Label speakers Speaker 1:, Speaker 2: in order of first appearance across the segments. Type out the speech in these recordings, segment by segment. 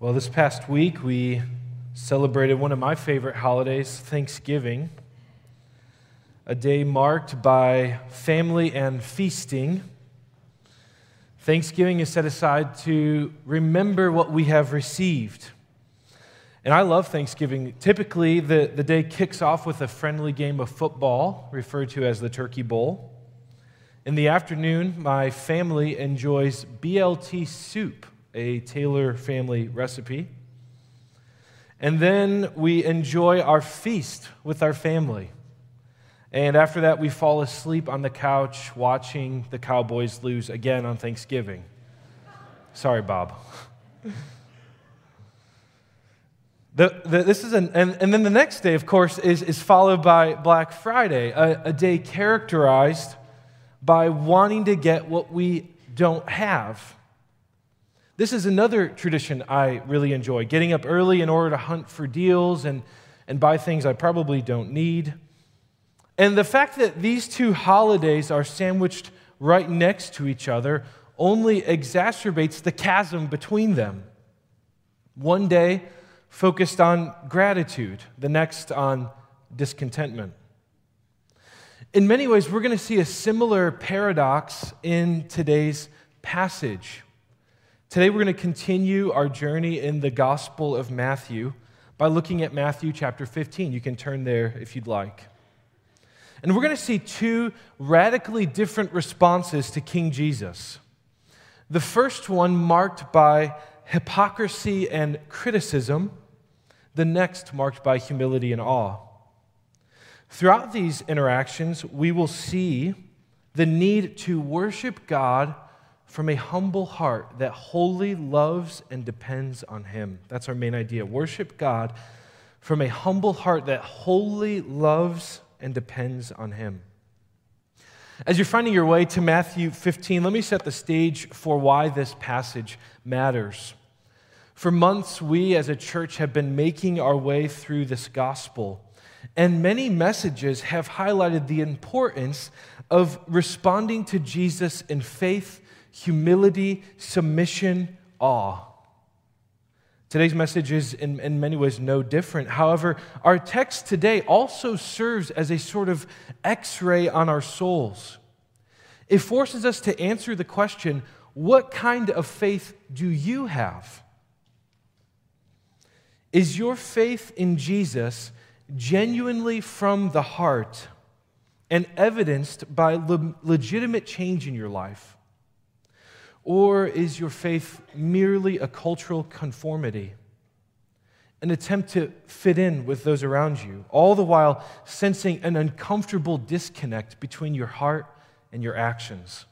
Speaker 1: Well, this past week we celebrated one of my favorite holidays, Thanksgiving, a day marked by family and feasting. Thanksgiving is set aside to remember what we have received. And I love Thanksgiving. Typically, the, the day kicks off with a friendly game of football, referred to as the Turkey Bowl. In the afternoon, my family enjoys BLT soup a Taylor family recipe. And then we enjoy our feast with our family. And after that, we fall asleep on the couch watching the Cowboys lose again on Thanksgiving. Sorry, Bob. The, the, this is an, and, and then the next day, of course, is, is followed by Black Friday, a, a day characterized by wanting to get what we don't have. This is another tradition I really enjoy getting up early in order to hunt for deals and, and buy things I probably don't need. And the fact that these two holidays are sandwiched right next to each other only exacerbates the chasm between them. One day focused on gratitude, the next on discontentment. In many ways, we're going to see a similar paradox in today's passage. Today, we're going to continue our journey in the Gospel of Matthew by looking at Matthew chapter 15. You can turn there if you'd like. And we're going to see two radically different responses to King Jesus. The first one marked by hypocrisy and criticism, the next marked by humility and awe. Throughout these interactions, we will see the need to worship God from a humble heart that wholly loves and depends on Him. That's our main idea. Worship God from a humble heart that wholly loves and depends on Him. As you're finding your way to Matthew 15, let me set the stage for why this passage matters. For months, we as a church have been making our way through this gospel, and many messages have highlighted the importance of responding to Jesus in faith humility, submission, awe. Today's message is in, in many ways no different. However, our text today also serves as a sort of x ray on our souls. It forces us to answer the question what kind of faith do you have? Is your faith in Jesus genuinely from the heart and evidenced by le- legitimate change in your life? Or is your faith merely a cultural conformity? An attempt to fit in with those around you, all the while sensing an uncomfortable disconnect between your heart and your actions.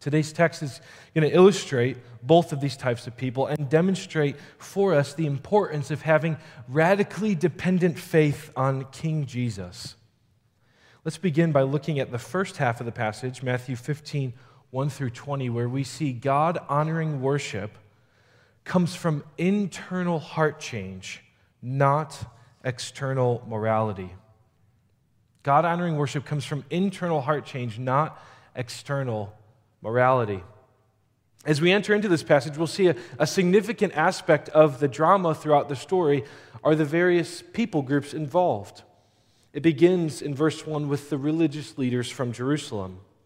Speaker 1: Today's text is going to illustrate both of these types of people and demonstrate for us the importance of having radically dependent faith on King Jesus. Let's begin by looking at the first half of the passage, Matthew 15 1 through 20, where we see God honoring worship comes from internal heart change, not external morality. God honoring worship comes from internal heart change, not external morality. As we enter into this passage, we'll see a, a, significant aspect of the drama throughout the story are the various people groups involved. It begins in verse 1 with the religious leaders from Jerusalem.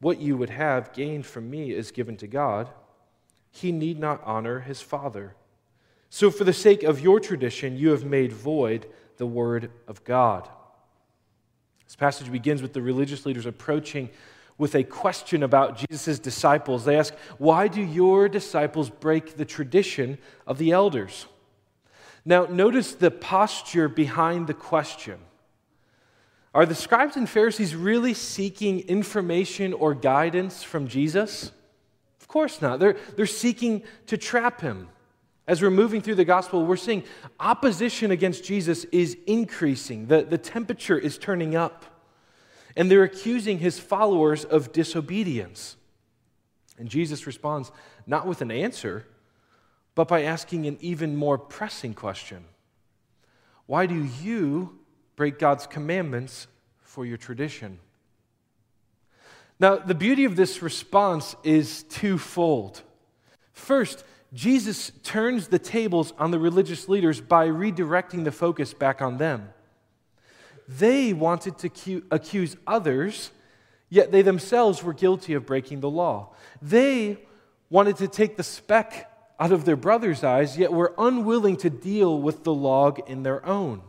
Speaker 1: what you would have gained from me is given to God. He need not honor his father. So, for the sake of your tradition, you have made void the word of God. This passage begins with the religious leaders approaching with a question about Jesus' disciples. They ask, Why do your disciples break the tradition of the elders? Now, notice the posture behind the question. Are the scribes and Pharisees really seeking information or guidance from Jesus? Of course not. They're, they're seeking to trap him. As we're moving through the gospel, we're seeing opposition against Jesus is increasing. The, the temperature is turning up. And they're accusing his followers of disobedience. And Jesus responds not with an answer, but by asking an even more pressing question Why do you break God's commandments for your tradition? Now, the beauty of this response is twofold. First, Jesus turns the tables on the religious leaders by redirecting the focus back on them. They wanted to accuse others, yet they themselves were guilty of breaking the law. They wanted to take the speck out of their brother's eyes, yet were unwilling to deal with the log in their own.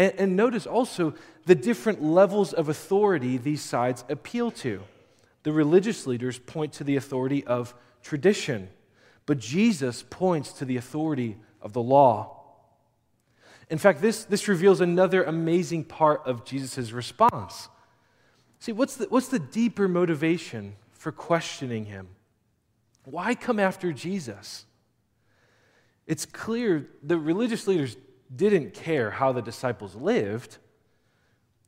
Speaker 1: And, and notice also the different levels of authority these sides appeal to. The religious leaders point to the authority of tradition, but Jesus points to the authority of the law. In fact, this, this reveals another amazing part of Jesus' response. See, what's the, what's the deeper motivation for questioning him? Why come after Jesus? It's clear the religious leaders didn't care how the disciples lived.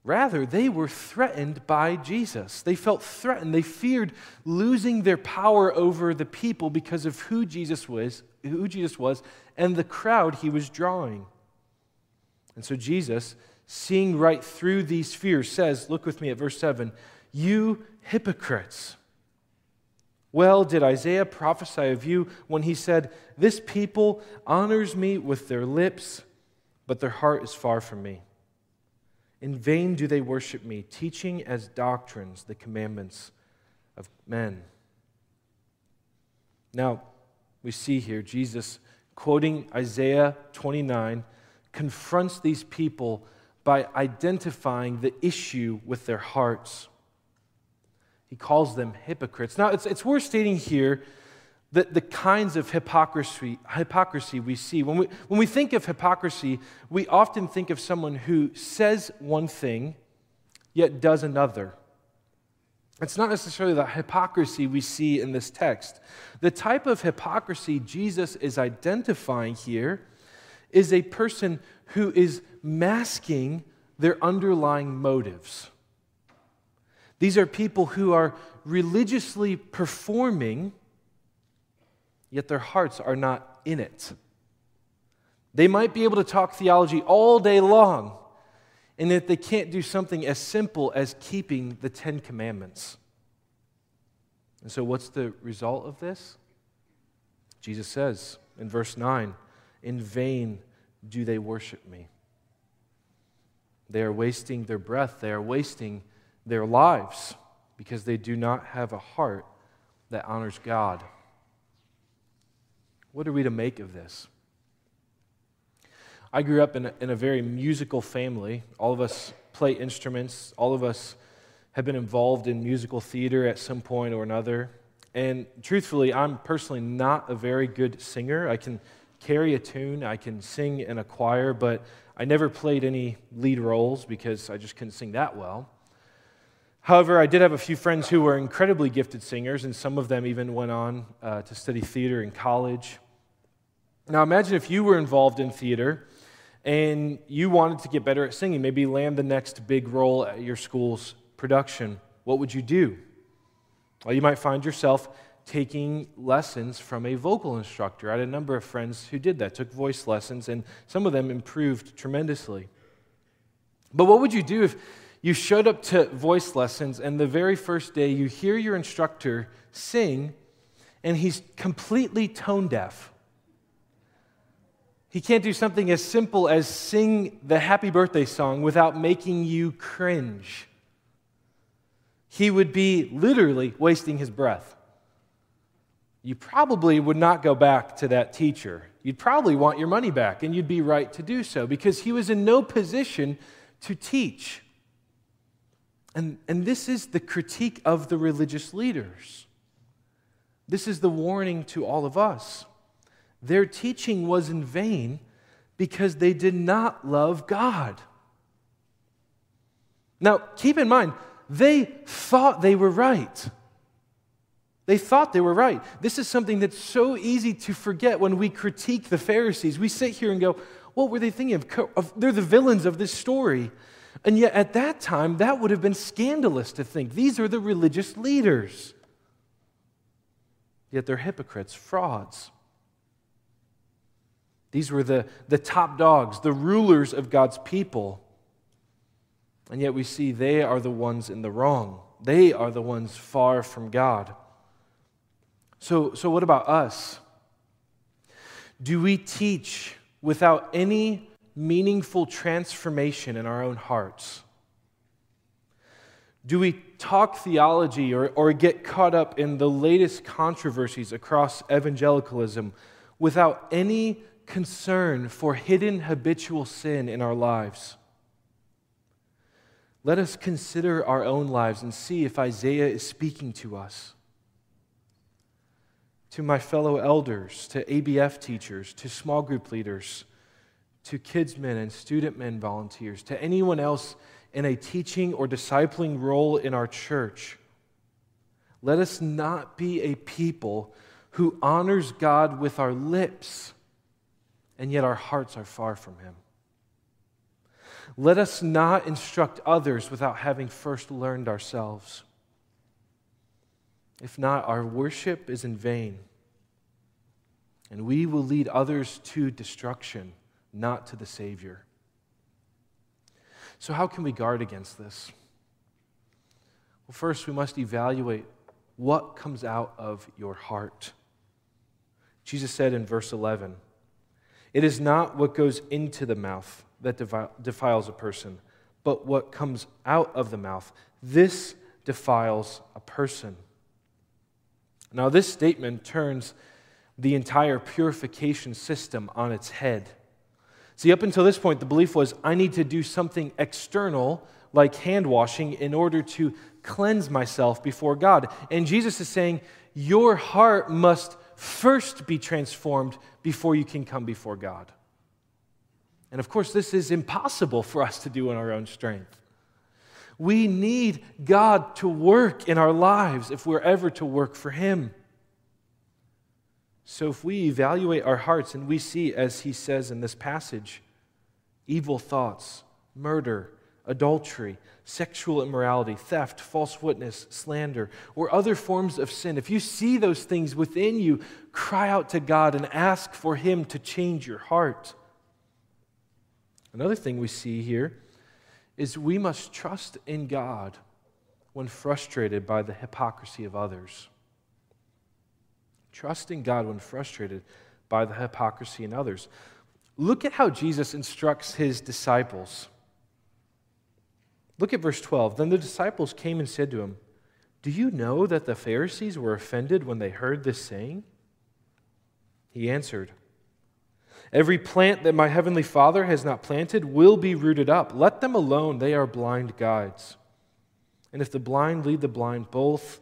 Speaker 1: Rather, they were threatened by Jesus. They felt threatened. They feared losing their power over the people because of who Jesus was, who Jesus was, and the crowd he was drawing. And so Jesus, seeing right through these fears, says, look with me at verse 7, you hypocrites. Well, did Isaiah prophesy of you when he said, This people honors me with their lips, but their heart is far from me? In vain do they worship me, teaching as doctrines the commandments of men. Now, we see here Jesus quoting Isaiah 29 confronts these people by identifying the issue with their hearts. He calls them hypocrites. Now, it's, it's worth stating here that the kinds of hypocrisy, hypocrisy we see. When we, when we think of hypocrisy, we often think of someone who says one thing, yet does another. It's not necessarily the hypocrisy we see in this text. The type of hypocrisy Jesus is identifying here is a person who is masking their underlying motives. These are people who are religiously performing, yet their hearts are not in it. They might be able to talk theology all day long, and yet they can't do something as simple as keeping the Ten Commandments. And so, what's the result of this? Jesus says in verse 9, In vain do they worship me. They are wasting their breath, they are wasting their lives because they do not have a heart that honors God. What are we to make of this? I grew up in a, in a very musical family. All of us play instruments, all of us have been involved in musical theater at some point or another. And truthfully, I'm personally not a very good singer. I can carry a tune, I can sing in a choir, but I never played any lead roles because I just couldn't sing that well. However, I did have a few friends who were incredibly gifted singers, and some of them even went on uh, to study theater in college. Now, imagine if you were involved in theater and you wanted to get better at singing, maybe land the next big role at your school's production. What would you do? Well, you might find yourself taking lessons from a vocal instructor. I had a number of friends who did that, took voice lessons, and some of them improved tremendously. But what would you do if you showed up to voice lessons, and the very first day you hear your instructor sing, and he's completely tone deaf. He can't do something as simple as sing the happy birthday song without making you cringe. He would be literally wasting his breath. You probably would not go back to that teacher. You'd probably want your money back, and you'd be right to do so because he was in no position to teach. And, and this is the critique of the religious leaders. This is the warning to all of us. Their teaching was in vain because they did not love God. Now, keep in mind, they thought they were right. They thought they were right. This is something that's so easy to forget when we critique the Pharisees. We sit here and go, what were they thinking of? They're the villains of this story. And yet, at that time, that would have been scandalous to think. These are the religious leaders. Yet they're hypocrites, frauds. These were the, the top dogs, the rulers of God's people. And yet we see they are the ones in the wrong. They are the ones far from God. So, so what about us? Do we teach without any meaningful transformation in our own hearts? Do we talk theology or, or get caught up in the latest controversies across evangelicalism without any concern for hidden habitual sin in our lives? Let us consider our own lives and see if Isaiah is speaking to us. To my fellow elders, to ABF teachers, to small group leaders, to kidsmen and student men volunteers, to anyone else in a teaching or discipling role in our church. Let us not be a people who honors God with our lips, and yet our hearts are far from Him. Let us not instruct others without having first learned ourselves. If not, our worship is in vain, and we will lead others to destruction not to the Savior. So, how can we guard against this? Well, first, we must evaluate what comes out of your heart. Jesus said in verse 11, It is not what goes into the mouth that defiles a person, but what comes out of the mouth. This defiles a person. Now, this statement turns the entire purification system on its head. See, up until this point, the belief was I need to do something external, like hand washing, in order to cleanse myself before God. And Jesus is saying, Your heart must first be transformed before you can come before God. And of course, this is impossible for us to do in our own strength. We need God to work in our lives if we're ever to work for Him. So if we evaluate our hearts and we see, as he says in this passage, evil thoughts, murder, adultery, sexual immorality, theft, false witness, slander, or other forms of sin, if you see those things within you, cry out to God and ask for Him to change your heart. Another thing we see here is we must trust in God when frustrated by the hypocrisy of others trusting God when frustrated by the hypocrisy in others. Look at how Jesus instructs his disciples. Look at verse 12. Then the disciples came and said to him, Do you know that the Pharisees were offended when they heard this saying? He answered, Every plant that my heavenly Father has not planted will be rooted up. Let them alone, they are blind guides. And if the blind lead the blind, both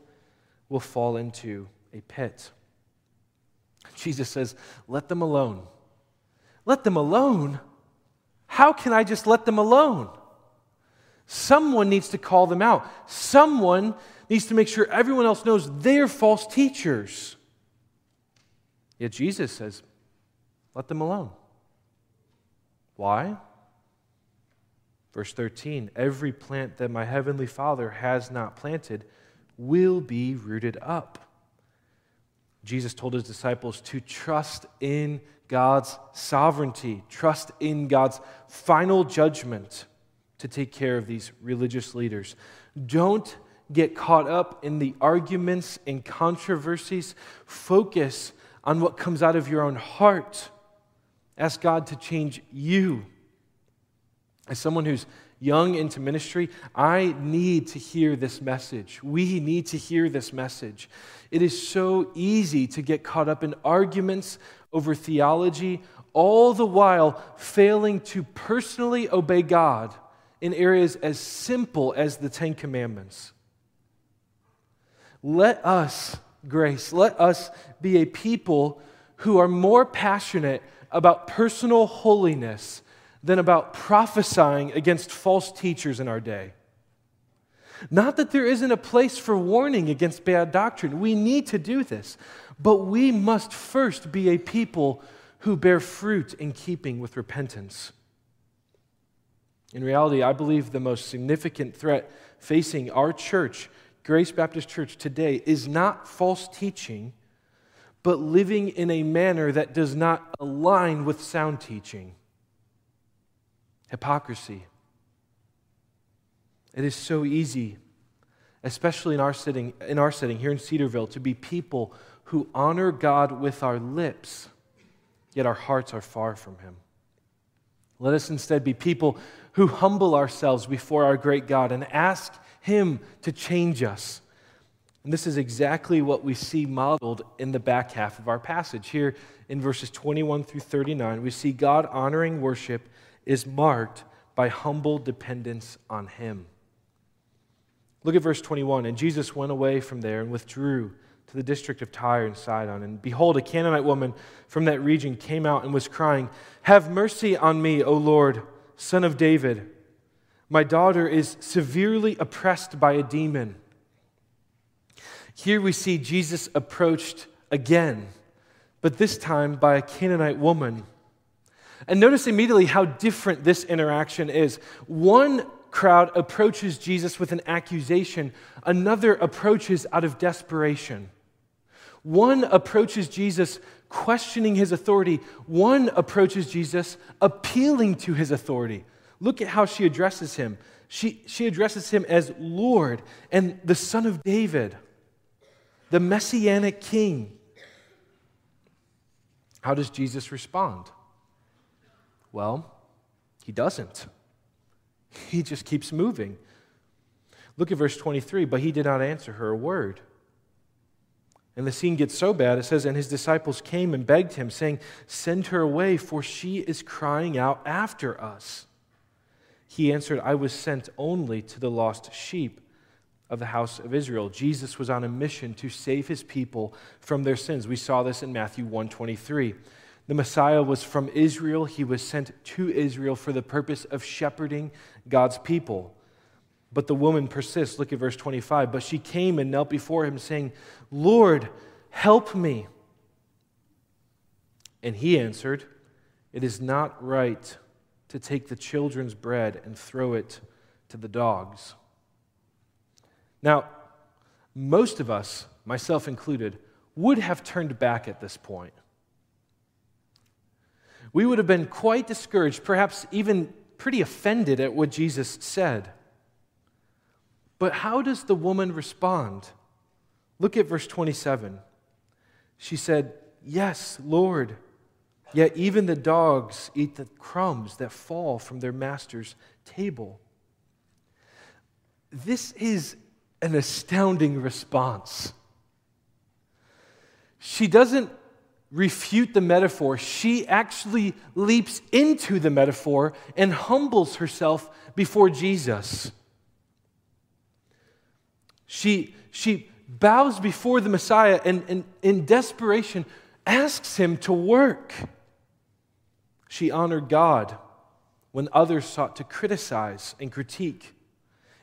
Speaker 1: will fall into a pit. Jesus says, Let them alone. Let them alone? How can I just let them alone? Someone needs to call them out. Someone needs to make sure everyone else knows they're false teachers. Yet Jesus says, Let them alone. Why? Verse 13 Every plant that my heavenly Father has not planted will be rooted up. Jesus told his disciples to trust in God's sovereignty, trust in God's final judgment to take care of these religious leaders. Don't get caught up in the arguments and controversies. Focus on what comes out of your own heart. Ask God to change you. As someone who's young into ministry, I need to hear this message. We need to hear this message. It is so easy to get caught up in arguments over theology, all the while failing to personally obey God in areas as simple as the Ten Commandments. Let us, grace, let us be a people who are more passionate about personal holiness than about prophesying against false teachers in our day. Not that there isn't a place for warning against bad doctrine. We need to do this. But we must first be a people who bear fruit in keeping with repentance. In reality, I believe the most significant threat facing our church, Grace Baptist Church, today is not false teaching, but living in a manner that does not align with sound teaching. Hypocrisy. It is so easy, especially in our, setting, in our setting here in Cedarville, to be people who honor God with our lips, yet our hearts are far from Him. Let us instead be people who humble ourselves before our great God and ask Him to change us. And this is exactly what we see modeled in the back half of our passage. Here in verses 21 through 39, we see God honoring worship is marked by humble dependence on Him. Look at verse 21. And Jesus went away from there and withdrew to the district of Tyre and Sidon. And behold, a Canaanite woman from that region came out and was crying, Have mercy on me, O Lord, son of David. My daughter is severely oppressed by a demon. Here we see Jesus approached again, but this time by a Canaanite woman. And notice immediately how different this interaction is. One crowd approaches Jesus with an accusation, another approaches out of desperation. One approaches Jesus questioning his authority, one approaches Jesus appealing to his authority. Look at how she addresses him. She, she addresses him as Lord and the Son of David, the Messianic King. How does Jesus respond? Well, he doesn't. He just keeps moving. Look at verse 23. But he did not answer her a word. And the scene gets so bad, it says, And his disciples came and begged him, saying, Send her away, for she is crying out after us. He answered, I was sent only to the lost sheep of the house of Israel. Jesus was on a mission to save his people from their sins. We saw this in Matthew 123. The Messiah was from Israel. He was sent to Israel for the purpose of shepherding God's people. But the woman persists. Look at verse 25. But she came and knelt before him, saying, Lord, help me. And he answered, It is not right to take the children's bread and throw it to the dogs. Now, most of us, myself included, would have turned back at this point we would have been quite discouraged, perhaps even pretty offended at what Jesus said. But how does the woman respond? Look at verse 27. She said, Yes, Lord. Yet even the dogs eat the crumbs that fall from their master's table. This is an astounding response. She doesn't refute the metaphor, she actually leaps into the metaphor and humbles herself before Jesus. She, she bows before the Messiah and, and in desperation asks him to work. She honored God when others sought to criticize and critique.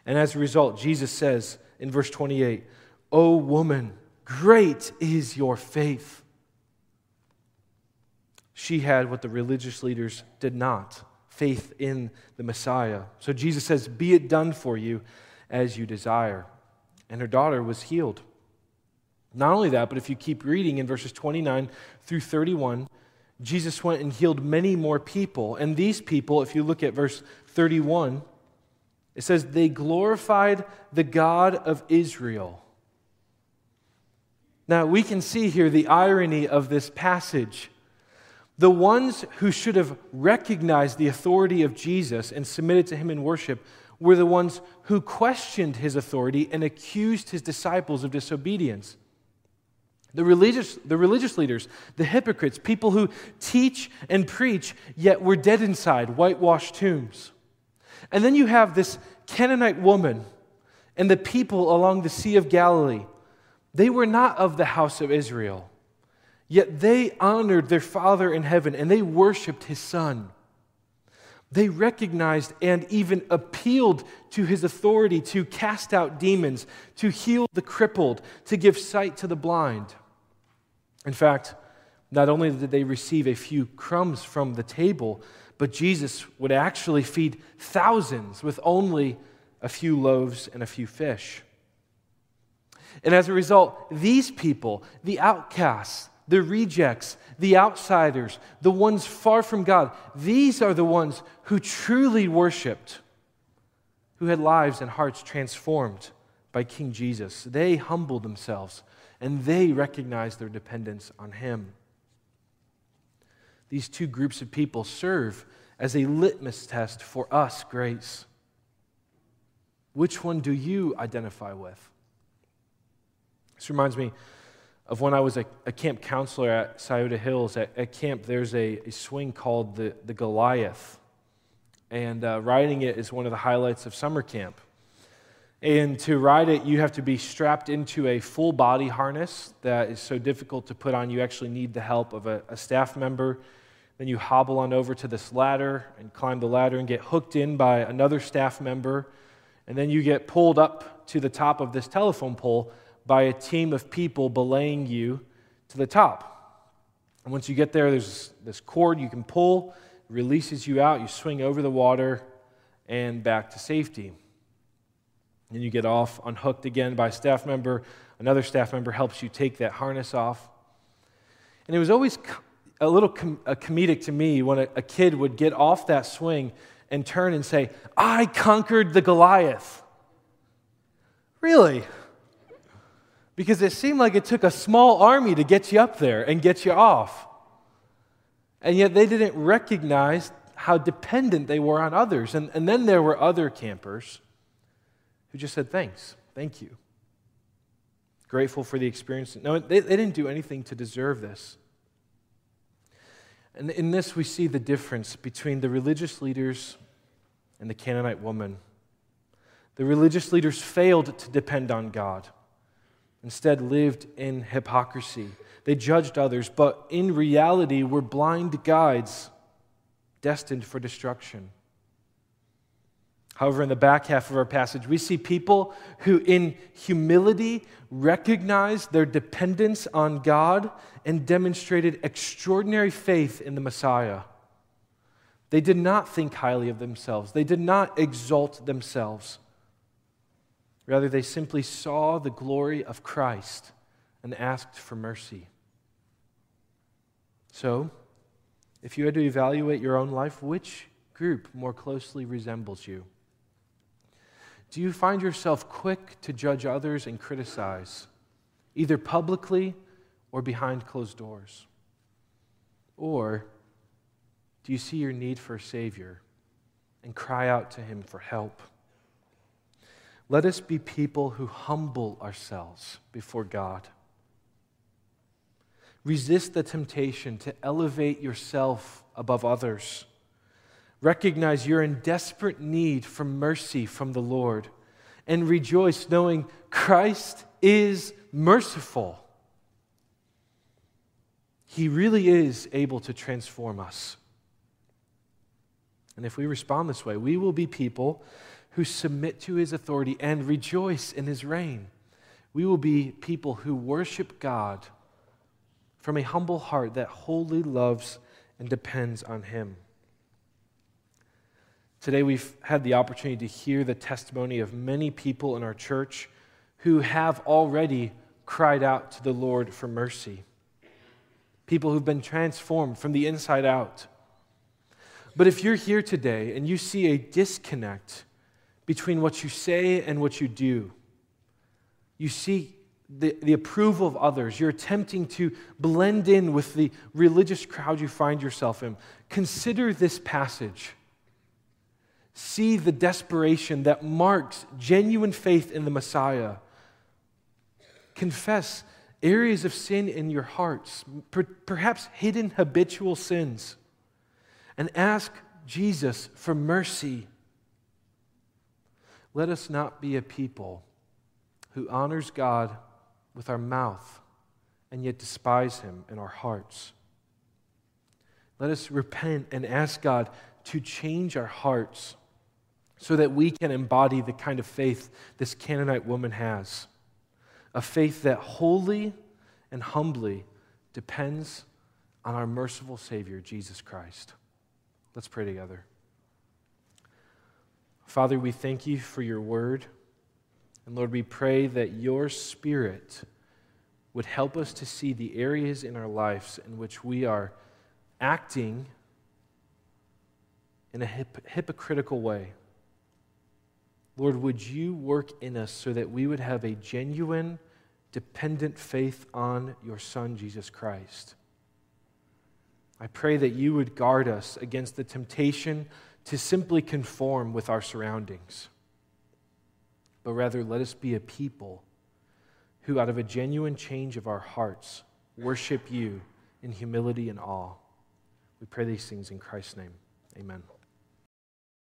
Speaker 1: And as a result, Jesus says in verse 28, O woman, great is your faith she had what the religious leaders did not faith in the Messiah. So Jesus says, Be it done for you as you desire. And her daughter was healed. Not only that, but if you keep reading in verses 29 through 31, Jesus went and healed many more people. And these people, if you look at verse 31, it says, They glorified the God of Israel. Now, we can see here the irony of this passage. The ones who should have recognized the authority of Jesus and submitted to him in worship were the ones who questioned his authority and accused his disciples of disobedience. The religious, the religious leaders, the hypocrites, people who teach and preach, yet were dead inside, whitewashed tombs. And then you have this Canaanite woman and the people along the Sea of Galilee. They were not of the house of Israel. Yet they honored their Father in heaven and they worshiped his Son. They recognized and even appealed to his authority to cast out demons, to heal the crippled, to give sight to the blind. In fact, not only did they receive a few crumbs from the table, but Jesus would actually feed thousands with only a few loaves and a few fish. And as a result, these people, the outcasts, the rejects, the outsiders, the ones far from God, these are the ones who truly worshiped, who had lives and hearts transformed by King Jesus. They humbled themselves and they recognized their dependence on Him. These two groups of people serve as a litmus test for us, grace. Which one do you identify with? This reminds me of when I was a, a camp counselor at Scioto Hills. At, at camp, there's a, a, swing called the, the Goliath. And uh, riding it is one of the highlights of summer camp. And to ride it, you have to be strapped into a full body harness that is so difficult to put on. You actually need the help of a, a staff member. Then you hobble on over to this ladder and climb the ladder and get hooked in by another staff member. And then you get pulled up to the top of this telephone pole by a team of people belaying you to the top. And once you get there, there's this cord you can pull, releases you out, you swing over the water and back to safety. Then you get off, unhooked again by a staff member. Another staff member helps you take that harness off. And it was always a little com- a comedic to me when a, a kid would get off that swing and turn and say, I conquered the Goliath. Really? Because it seemed like it took a small army to get you up there and get you off. And yet they didn't recognize how dependent they were on others. And, and then there were other campers who just said, Thanks, thank you. Grateful for the experience. No, they, they didn't do anything to deserve this. And in this, we see the difference between the religious leaders and the Canaanite woman. The religious leaders failed to depend on God, instead, lived in hypocrisy. They judged others, but in reality were blind guides destined for destruction. However, in the back half of our passage, we see people who, in humility, recognized their dependence on God and demonstrated extraordinary faith in the Messiah. They did not think highly of themselves, they did not exalt themselves. Rather, they simply saw the glory of Christ and asked for mercy. So, if you had to evaluate your own life, which group more closely resembles you? Do you find yourself quick to judge others and criticize, either publicly or behind closed doors? Or do you see your need for a Savior and cry out to Him for help? Let us be people who humble ourselves before God. Resist the temptation to elevate yourself above others Recognize you're in desperate need for mercy from the Lord and rejoice knowing Christ is merciful. He really is able to transform us. And if we respond this way, we will be people who submit to his authority and rejoice in his reign. We will be people who worship God from a humble heart that wholly loves and depends on him. Today, we've had the opportunity to hear the testimony of many people in our church who have already cried out to the Lord for mercy. People who've been transformed from the inside out. But if you're here today and you see a disconnect between what you say and what you do, you see the, the approval of others, you're attempting to blend in with the religious crowd you find yourself in, consider this passage see the desperation that marks genuine faith in the Messiah. Confess areas of sin in your hearts, perhaps hidden habitual sins, and ask Jesus for mercy. Let us not be a people who honors God with our mouth and yet despise him in our hearts. Let us repent and ask God to change our hearts so that we can embody the kind of faith this Canaanite woman has a faith that wholly and humbly depends on our merciful Savior, Jesus Christ. Let's pray together. Father, we thank you for your word. And Lord, we pray that your Spirit would help us to see the areas in our lives in which we are acting in a hip- hypocritical way. Lord, would you work in us so that we would have a genuine, dependent faith on your Son, Jesus Christ? I pray that you would guard us against the temptation to simply conform with our surroundings, but rather let us be a people who, out of a genuine change of our hearts, worship you in humility and awe. We pray these things in Christ's name. Amen.